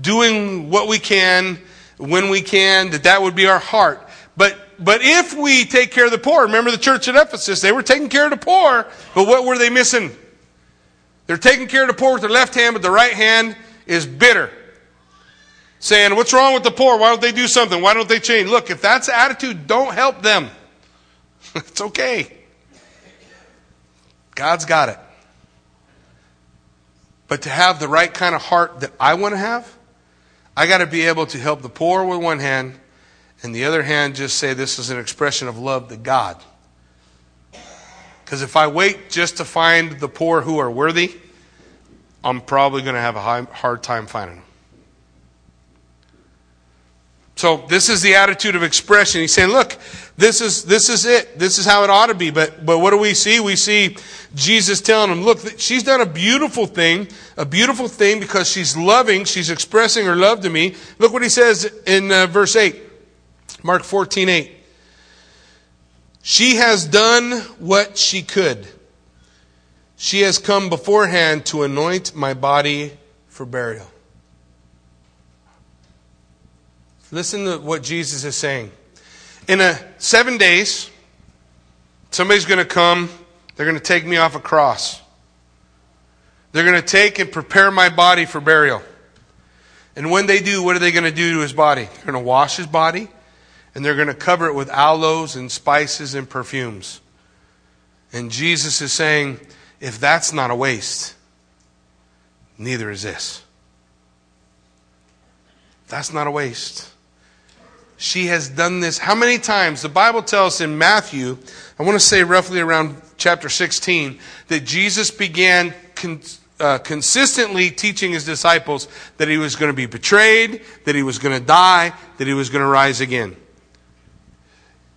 doing what we can when we can, that that would be our heart. But but if we take care of the poor, remember the church at Ephesus, they were taking care of the poor, but what were they missing? They're taking care of the poor with their left hand, but the right hand is bitter. Saying, What's wrong with the poor? Why don't they do something? Why don't they change? Look, if that's the attitude, don't help them. [LAUGHS] it's okay. God's got it. But to have the right kind of heart that I want to have, I got to be able to help the poor with one hand, and the other hand just say this is an expression of love to God. Because if I wait just to find the poor who are worthy, I'm probably going to have a hard time finding them. So this is the attitude of expression. He's saying, look, this is, this is it. This is how it ought to be. But, but what do we see? We see Jesus telling him, look, she's done a beautiful thing, a beautiful thing because she's loving, she's expressing her love to me. Look what he says in uh, verse 8, Mark 14, 8. She has done what she could. She has come beforehand to anoint my body for burial. Listen to what Jesus is saying. In a seven days, somebody's going to come. They're going to take me off a cross. They're going to take and prepare my body for burial. And when they do, what are they going to do to his body? They're going to wash his body, and they're going to cover it with aloes and spices and perfumes. And Jesus is saying, if that's not a waste, neither is this. That's not a waste. She has done this how many times? The Bible tells us in Matthew, I want to say roughly around chapter 16, that Jesus began con- uh, consistently teaching his disciples that he was going to be betrayed, that he was going to die, that he was going to rise again.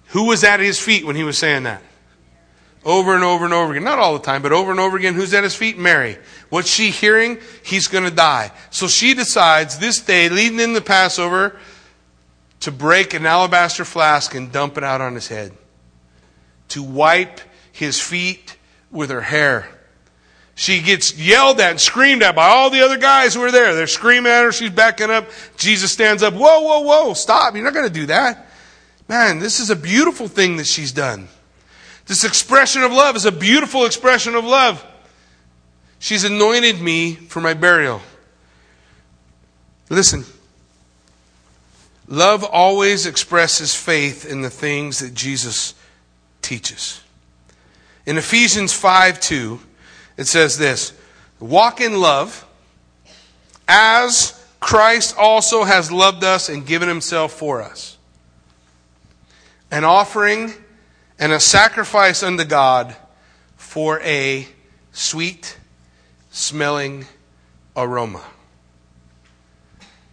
Who was at his feet when he was saying that? Over and over and over again. Not all the time, but over and over again. Who's at his feet? Mary. What's she hearing? He's going to die. So she decides this day, leading in the Passover, to break an alabaster flask and dump it out on his head, to wipe his feet with her hair. She gets yelled at and screamed at by all the other guys who are there. They're screaming at her. She's backing up. Jesus stands up. Whoa, whoa, whoa. Stop. You're not going to do that. Man, this is a beautiful thing that she's done. This expression of love is a beautiful expression of love. She's anointed me for my burial. Listen. Love always expresses faith in the things that Jesus teaches. In Ephesians 5 2, it says this Walk in love as Christ also has loved us and given himself for us. An offering and a sacrifice unto God for a sweet smelling aroma.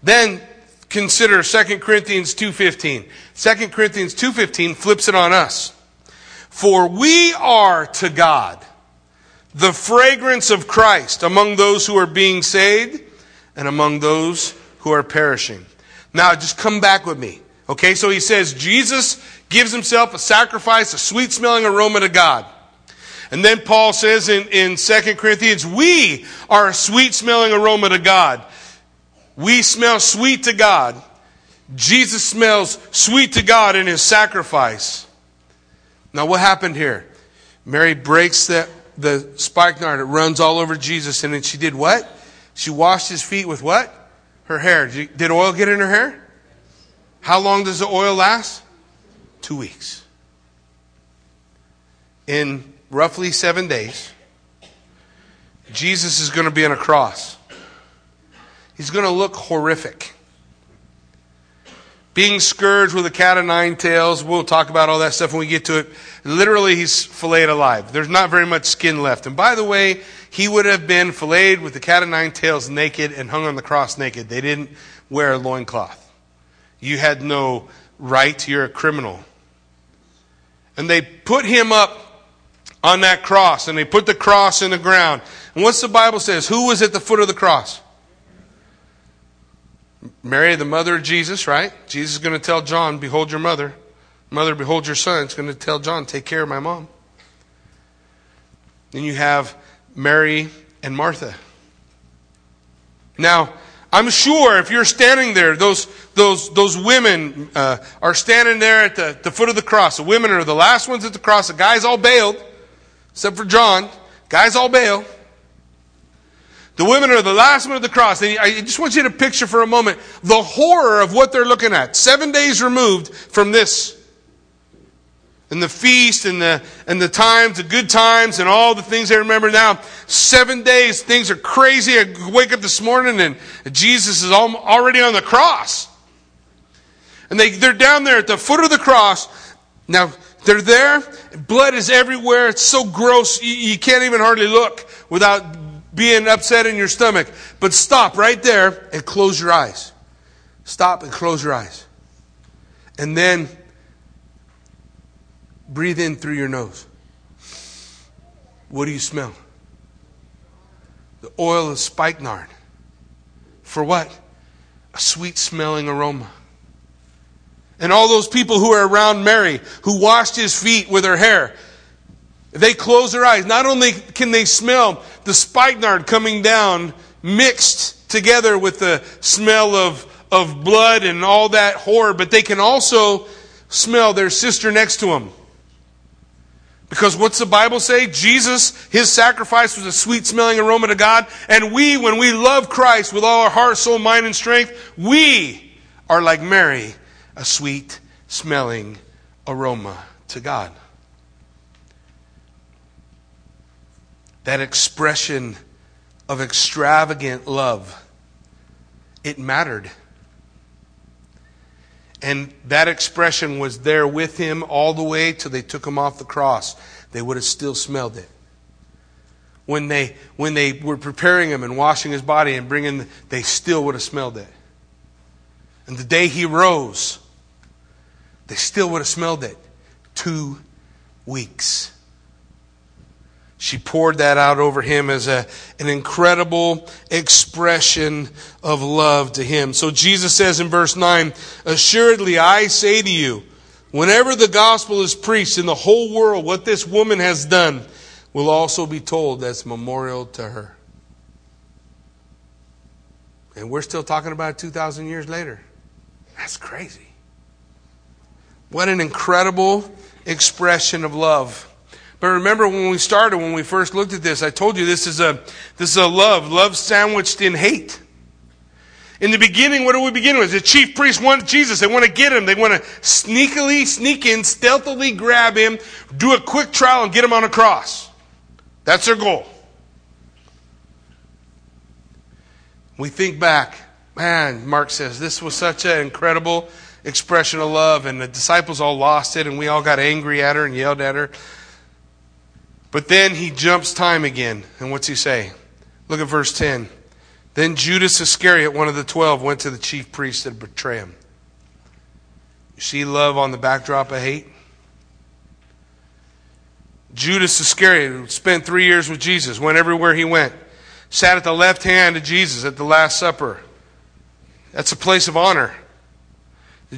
Then consider 2 Corinthians 2:15. 2 Corinthians 2:15 flips it on us. For we are to God the fragrance of Christ among those who are being saved and among those who are perishing. Now just come back with me. Okay, so he says Jesus gives himself a sacrifice, a sweet smelling aroma to God. And then Paul says in, in 2 Corinthians, we are a sweet smelling aroma to God. We smell sweet to God. Jesus smells sweet to God in his sacrifice. Now, what happened here? Mary breaks the, the spikenard. It runs all over Jesus. And then she did what? She washed his feet with what? Her hair. Did oil get in her hair? How long does the oil last? Two weeks. In roughly seven days, Jesus is going to be on a cross. He's going to look horrific. Being scourged with a cat of nine tails, we'll talk about all that stuff when we get to it. Literally, he's filleted alive. There's not very much skin left. And by the way, he would have been filleted with the cat of nine tails naked and hung on the cross naked. They didn't wear a loincloth. You had no right, you're a criminal. And they put him up on that cross, and they put the cross in the ground. And what's the Bible says? Who was at the foot of the cross? Mary, the mother of Jesus, right? Jesus is going to tell John, Behold your mother. Mother, behold your son. It's going to tell John, Take care of my mom. Then you have Mary and Martha. Now, I'm sure if you're standing there, those, those, those women uh, are standing there at the, the foot of the cross. The women are the last ones at the cross. The guys all bailed, except for John. Guys all bail. The women are the last one at the cross. And I just want you to picture for a moment the horror of what they're looking at. Seven days removed from this. And the feast and the, and the times, the good times and all the things they remember now. Seven days, things are crazy. I wake up this morning and Jesus is already on the cross. And they, they're down there at the foot of the cross. Now, they're there. Blood is everywhere. It's so gross. You, you can't even hardly look without being upset in your stomach. But stop right there and close your eyes. Stop and close your eyes. And then breathe in through your nose. What do you smell? The oil of spikenard. For what? A sweet smelling aroma. And all those people who are around Mary, who washed his feet with her hair, they close their eyes. Not only can they smell the spikenard coming down mixed together with the smell of, of blood and all that horror, but they can also smell their sister next to them. Because what's the Bible say? Jesus, his sacrifice was a sweet smelling aroma to God. And we, when we love Christ with all our heart, soul, mind, and strength, we are like Mary a sweet smelling aroma to God. That expression of extravagant love, it mattered. And that expression was there with him all the way till they took him off the cross. They would have still smelled it. When they, when they were preparing him and washing his body and bringing, they still would have smelled it. And the day he rose, they still would have smelled it. Two weeks. She poured that out over him as a, an incredible expression of love to him. So Jesus says in verse 9, Assuredly I say to you, whenever the gospel is preached in the whole world, what this woman has done will also be told as memorial to her. And we're still talking about it 2,000 years later. That's crazy. What an incredible expression of love. But remember when we started, when we first looked at this, I told you this is a, this is a love, love sandwiched in hate. In the beginning, what do we begin with? The chief priests want Jesus. They want to get him. They want to sneakily sneak in, stealthily grab him, do a quick trial, and get him on a cross. That's their goal. We think back, man, Mark says, this was such an incredible expression of love, and the disciples all lost it, and we all got angry at her and yelled at her. But then he jumps time again, and what's he say? Look at verse 10. Then Judas Iscariot, one of the twelve, went to the chief priest to betray him. You see love on the backdrop of hate? Judas Iscariot spent three years with Jesus, went everywhere he went, sat at the left hand of Jesus at the Last Supper. That's a place of honor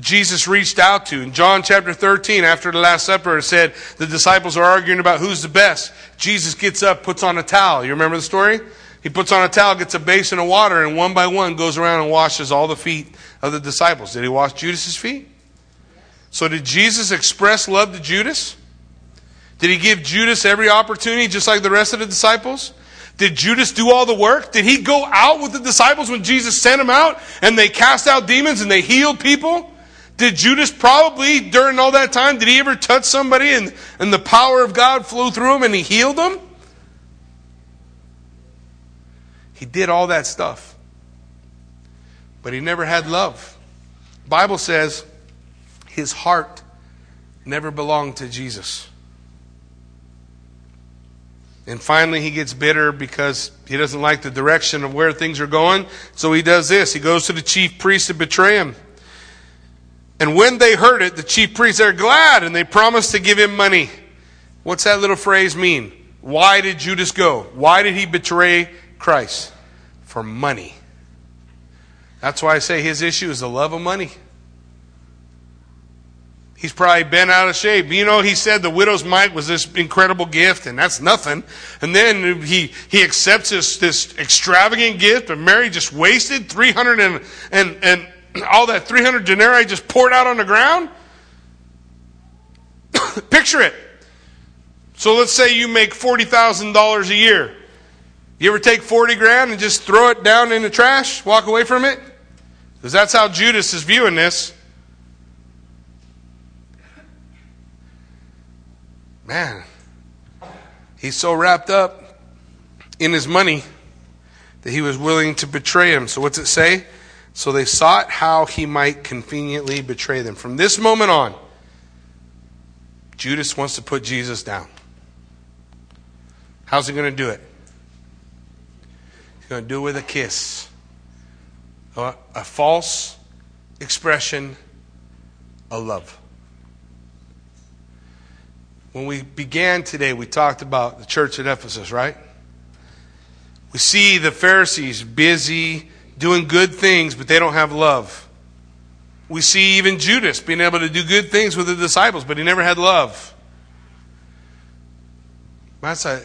Jesus reached out to. In John chapter 13, after the Last Supper, it said the disciples are arguing about who's the best. Jesus gets up, puts on a towel. You remember the story? He puts on a towel, gets a basin of water, and one by one goes around and washes all the feet of the disciples. Did he wash Judas's feet? So did Jesus express love to Judas? Did he give Judas every opportunity just like the rest of the disciples? Did Judas do all the work? Did he go out with the disciples when Jesus sent them out and they cast out demons and they healed people? Did Judas probably, during all that time, did he ever touch somebody and, and the power of God flew through him and he healed them? He did all that stuff. But he never had love. Bible says his heart never belonged to Jesus. And finally, he gets bitter because he doesn't like the direction of where things are going. So he does this. He goes to the chief priest to betray him. And when they heard it, the chief priests are glad and they promised to give him money. What's that little phrase mean? Why did Judas go? Why did he betray Christ? For money. That's why I say his issue is the love of money. He's probably been out of shape. You know, he said the widow's mite was this incredible gift, and that's nothing. And then he, he accepts this, this extravagant gift, but Mary just wasted 300 and, and, and [CLEARS THROAT] all that 300 denarii just poured out on the ground? [COUGHS] Picture it. So let's say you make $40,000 a year. You ever take 40 grand and just throw it down in the trash, walk away from it? Because that's how Judas is viewing this. Man, he's so wrapped up in his money that he was willing to betray him. So, what's it say? So they sought how he might conveniently betray them. From this moment on, Judas wants to put Jesus down. How's he going to do it? He's going to do it with a kiss, a, a false expression of love. When we began today, we talked about the church at Ephesus, right? We see the Pharisees busy doing good things, but they don't have love. We see even Judas being able to do good things with the disciples, but he never had love. That's a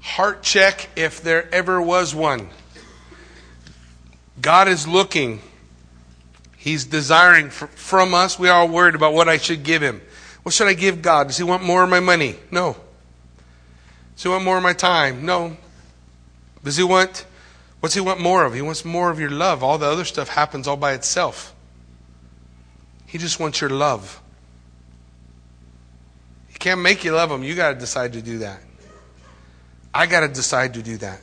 heart check if there ever was one. God is looking. He's desiring from us. We are worried about what I should give him. What should I give God? Does he want more of my money? No. Does he want more of my time? No. Does he want what's he want more of? He wants more of your love. All the other stuff happens all by itself. He just wants your love. He can't make you love him. You got to decide to do that. I got to decide to do that.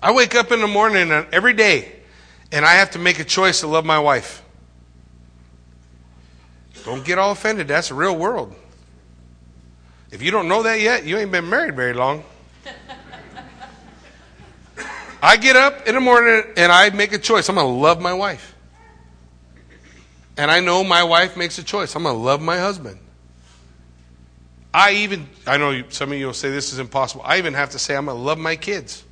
I wake up in the morning every day and I have to make a choice to love my wife. Don't get all offended. That's the real world. If you don't know that yet, you ain't been married very long. I get up in the morning and I make a choice. I'm going to love my wife. And I know my wife makes a choice. I'm going to love my husband. I even, I know some of you will say this is impossible. I even have to say I'm going to love my kids.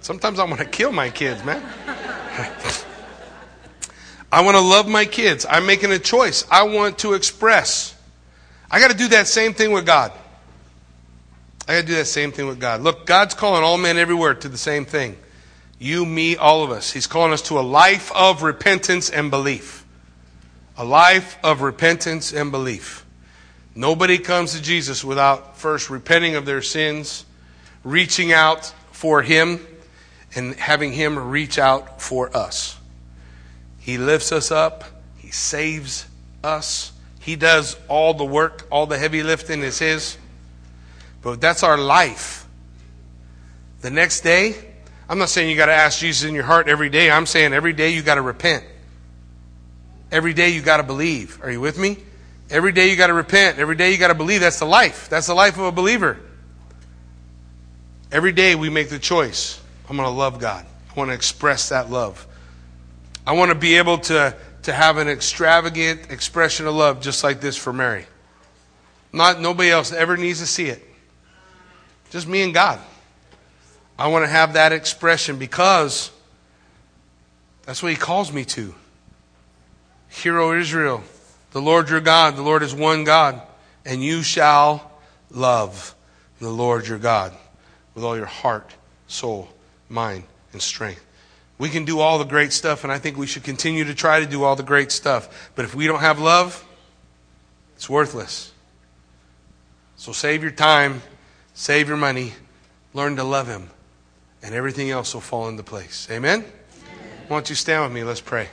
Sometimes I want to kill my kids, man. [LAUGHS] I want to love my kids. I'm making a choice. I want to express. I got to do that same thing with God. I got to do that same thing with God. Look, God's calling all men everywhere to the same thing. You, me, all of us. He's calling us to a life of repentance and belief. A life of repentance and belief. Nobody comes to Jesus without first repenting of their sins, reaching out for Him, and having Him reach out for us. He lifts us up, He saves us. He does all the work, all the heavy lifting is His. But that's our life. The next day, I'm not saying you got to ask Jesus in your heart every day. I'm saying every day you got to repent. Every day you got to believe. Are you with me? Every day you got to repent. Every day you got to believe. That's the life. That's the life of a believer. Every day we make the choice. I'm going to love God. I want to express that love. I want to be able to, to have an extravagant expression of love just like this for Mary. Not nobody else ever needs to see it. Just me and God. I want to have that expression because that's what he calls me to. Hero Israel, the Lord your God, the Lord is one God, and you shall love the Lord your God with all your heart, soul, mind, and strength. We can do all the great stuff, and I think we should continue to try to do all the great stuff. But if we don't have love, it's worthless. So save your time, save your money, learn to love Him, and everything else will fall into place. Amen? Amen. Why don't you stand with me? Let's pray.